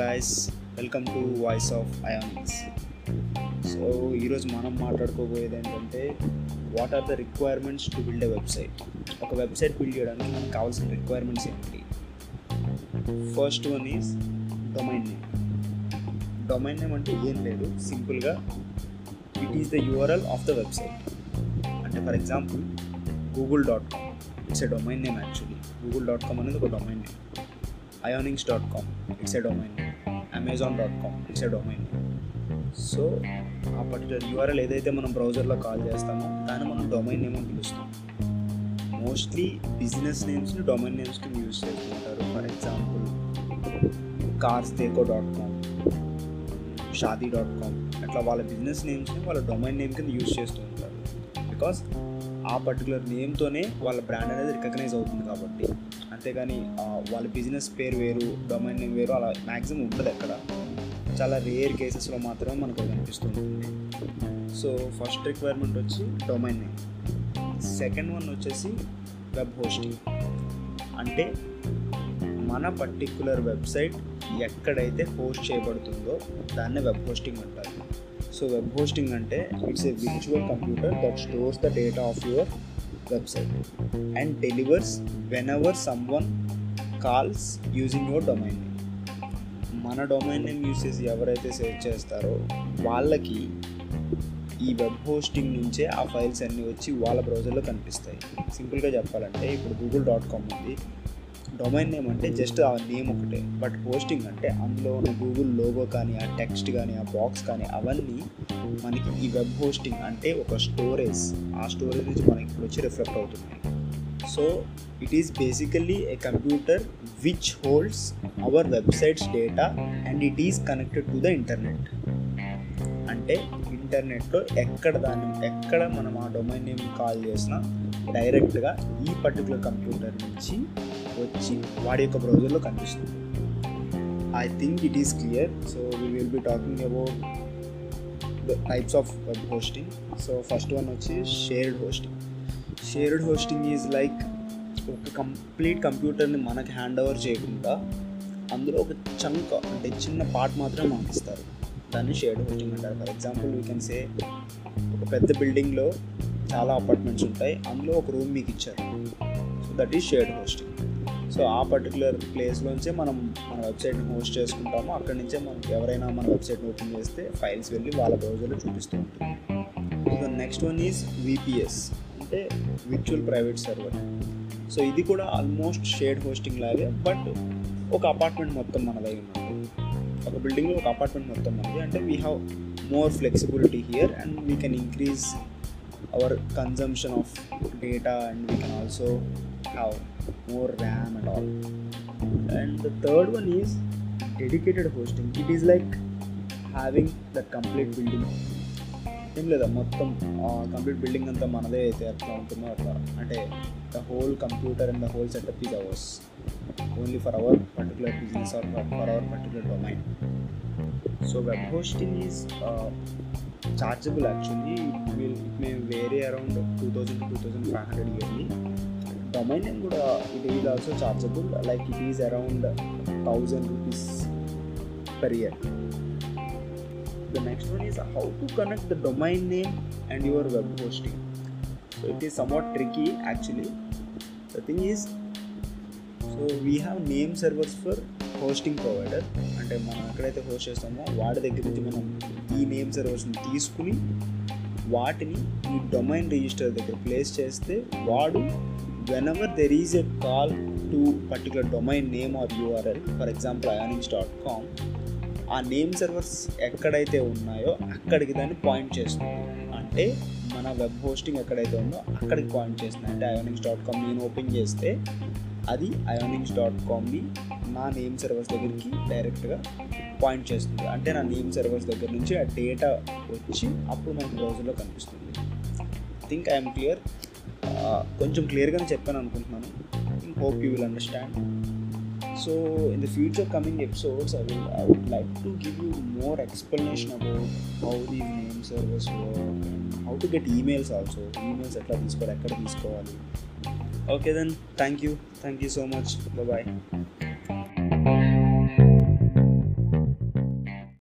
Guys welcome to voice of Ayonix so ఈరోజు మనం మాట్లాడుకోబోయేది ఏంటంటే what are the requirements to build a website ఒక వెబ్సైట్ బిల్డ్ చేయడానికి మనకు కావాల్సిన రిక్వైర్మెంట్స్ ఏంటి? First one is domain name domain name అంటే ఏం లేదు సింపుల్గా it is the URL of the website అంటే for example Google dot com it's a domain name actually Google dot com అనేది ఒక domain name Ayonix dot com it's a domain name Amazon dot com it's a domain so ఆ particular URL ఏదైతే మనం బ్రౌజర్లో call చేస్తామో దాన్ని మనం domain name అని పిలుస్తాం. మోస్ట్లీ బిజినెస్ నేమ్స్ని డొమైన్ నేమ్స్కి యూజ్ చేస్తుంటారు. For example cars Dekho dot com Shaadi dot com అట్లా వాళ్ళ బిజినెస్ నేమ్స్ని వాళ్ళ డొమైన్ నేమ్ కింద యూజ్ చేస్తూ ఉంటారు బికాస్ ఆ పర్టికులర్ నేమ్తోనే వాళ్ళ బ్రాండ్ అనేది రికగ్నైజ్ అవుతుంది కాబట్టి. అంతేగాని వాళ్ళ బిజినెస్ పేరు వేరు డొమైన్ నేమ్ వేరు అలా మ్యాక్సిమం ఉంటుంది అక్కడ. చాలా రేర్ కేసెస్లో మాత్రమే మనకు కనిపిస్తుంది సో ఫస్ట్ రిక్వైర్మెంట్ వచ్చి డొమైన్ నేమ్ సెకండ్ వన్ వచ్చేసి వెబ్ హోస్టింగ్ అంటే మన పర్టిక్యులర్ వెబ్సైట్ ఎక్కడైతే హోస్ట్ చేయబడుతుందో దాన్నే వెబ్ హోస్టింగ్ అంటారు. సో వెబ్ హోస్టింగ్ అంటే it's a virtual computer that stores the data of your website and delivers whenever someone calls using your domain name. మన domain name use చేసి ఎవరైతే save చేస్తారో వాళ్ళకి ఈ వెబ్ హోస్టింగ్ నుంచే ఆ ఫైల్స్ అన్నీ వచ్చి వాళ్ళ బ్రౌజర్లో కనిపిస్తాయి. సింపుల్గా చెప్పాలంటే ఇప్పుడు గూగుల్ డాట్ కామ్ ఉంది. డొమైన్ నేమ్ అంటే జస్ట్ ఆ నేమ్ ఒకటే. బట్ హోస్టింగ్ అంటే అందులో ఉన్న గూగుల్ లోగో కానీ ఆ టెక్స్ట్ కానీ ఆ బాక్స్ కానీ అవన్నీ మనకి ఈ వెబ్ హోస్టింగ్ అంటే ఒక స్టోరేజ్ ఆ స్టోరేజ్ నుంచి మనకి ఇప్పుడు వచ్చి రిఫ్లెక్ట్ అవుతున్నాయి so it is basically a computer which holds our websites data and it is connected to the internet అంటే ఇంటర్నెట్లో ఎక్కడ దాన్ని ఎక్కడ మనం ఆ డొమైన్ నేమ్ కాల్ చేసినా డైరెక్ట్గా ఈ పర్టికులర్ కంప్యూటర్ నుంచి వచ్చి వాడి యొక్క బ్రౌజర్లో కనిపిస్తుంది. I think it is clear so we will be talking about the types of web hosting so first one వచ్చి shared hosting shared hosting is like ఒక కంప్లీట్ కంప్యూటర్ని మనకి హ్యాండ్ ఓవర్ చేయకుండా అందులో ఒక చంక్ అంటే చిన్న పార్ట్ మాత్రమే మనకి ఇస్తారు దాన్ని షేర్డ్ హోస్టింగ్ అంటారు. For example you can say ఒక పెద్ద బిల్డింగ్లో చాలా అపార్ట్మెంట్స్ ఉంటాయి. అందులో ఒక రూమ్ మీకు ఇచ్చారు. So that is shared hosting so ఆ పర్టికులర్ ప్లేస్లోంచే మనం మన వెబ్సైట్ని హోస్ట్ చేసుకుంటాము. అక్కడి నుంచే మనకి ఎవరైనా మన వెబ్సైట్ని ఓపెన్ చేస్తే ఫైల్స్ వెళ్ళి వాళ్ళ బ్రౌజర్లో చూపిస్తూ ఉంటుంది so next one is VPS అంటే విర్చువల్ ప్రైవేట్ సర్వర్ సో ఇది కూడా ఆల్మోస్ట్ షేడ్ హోస్టింగ్ లాగే బట్ ఒక అపార్ట్మెంట్ మొత్తం మనదై ఉన్నది. ఒక బిల్డింగ్లో ఒక అపార్ట్మెంట్ మొత్తం మనది. అంటే we have more flexibility here and we can increase our consumption of data and we can also have more RAM and all and the third one is dedicated hosting it is like having the complete building ఏం లేదా? మొత్తం complete building అంతా మనదే అయితే ఎట్లా ఉంటుందో అట్లా? అంటే the whole computer and the whole setup is ours only for our particular business or for our particular domain so web hosting is chargeable actually it may vary around two thousand two thousand five hundred ఇవ్వండి domain name కూడా it is also chargeable like it is around thousand rupees per year the next one is how to connect the domain name and your web hosting so it is somewhat tricky actually the thing is so we have name servers for hosting provider అంటే మనం ఎక్కడైతే host చేస్తామో వాడి దగ్గర నుంచి మనం ఈ name సర్వర్స్ని తీసుకుని వాటిని ఈ డొమైన్ రిజిస్టర్ దగ్గర ప్లేస్ చేస్తే వాడు whenever there is a call to particular domain name or URL for example Ionix dot com ఆ నేమ్ సర్వర్స్ ఎక్కడైతే ఉన్నాయో అక్కడికి దాన్ని పాయింట్ చేస్తుంది. అంటే మన వెబ్ హోస్టింగ్ ఎక్కడైతే ఉందో అక్కడికి పాయింట్ చేస్తుంది. అంటే అయోనిక్స్ డాట్ కామ్ నేను ఓపెన్ చేస్తే అది అయోనిక్స్ డాట్ కామ్ని నా నేమ్ సర్వర్స్ దగ్గరికి డైరెక్ట్గా పాయింట్ చేస్తుంది. అంటే నా నేమ్ సర్వర్స్ దగ్గర నుంచి ఆ డేటా వచ్చి అప్పుడు మనకు బ్రౌజర్లో కనిపిస్తుంది. థింక్ ఐఎమ్ క్లియర్ కొంచెం క్లియర్గానే చెప్పాను అనుకుంటున్నాను. Hope you will understand so in the future coming episodes I will I would like to give you more explanation about how these name servers work and how to get emails also emails ఎట్లా తీసుకోవాలి ఎక్కడ తీసుకోవాలి. Okay then thank you thank you so much bye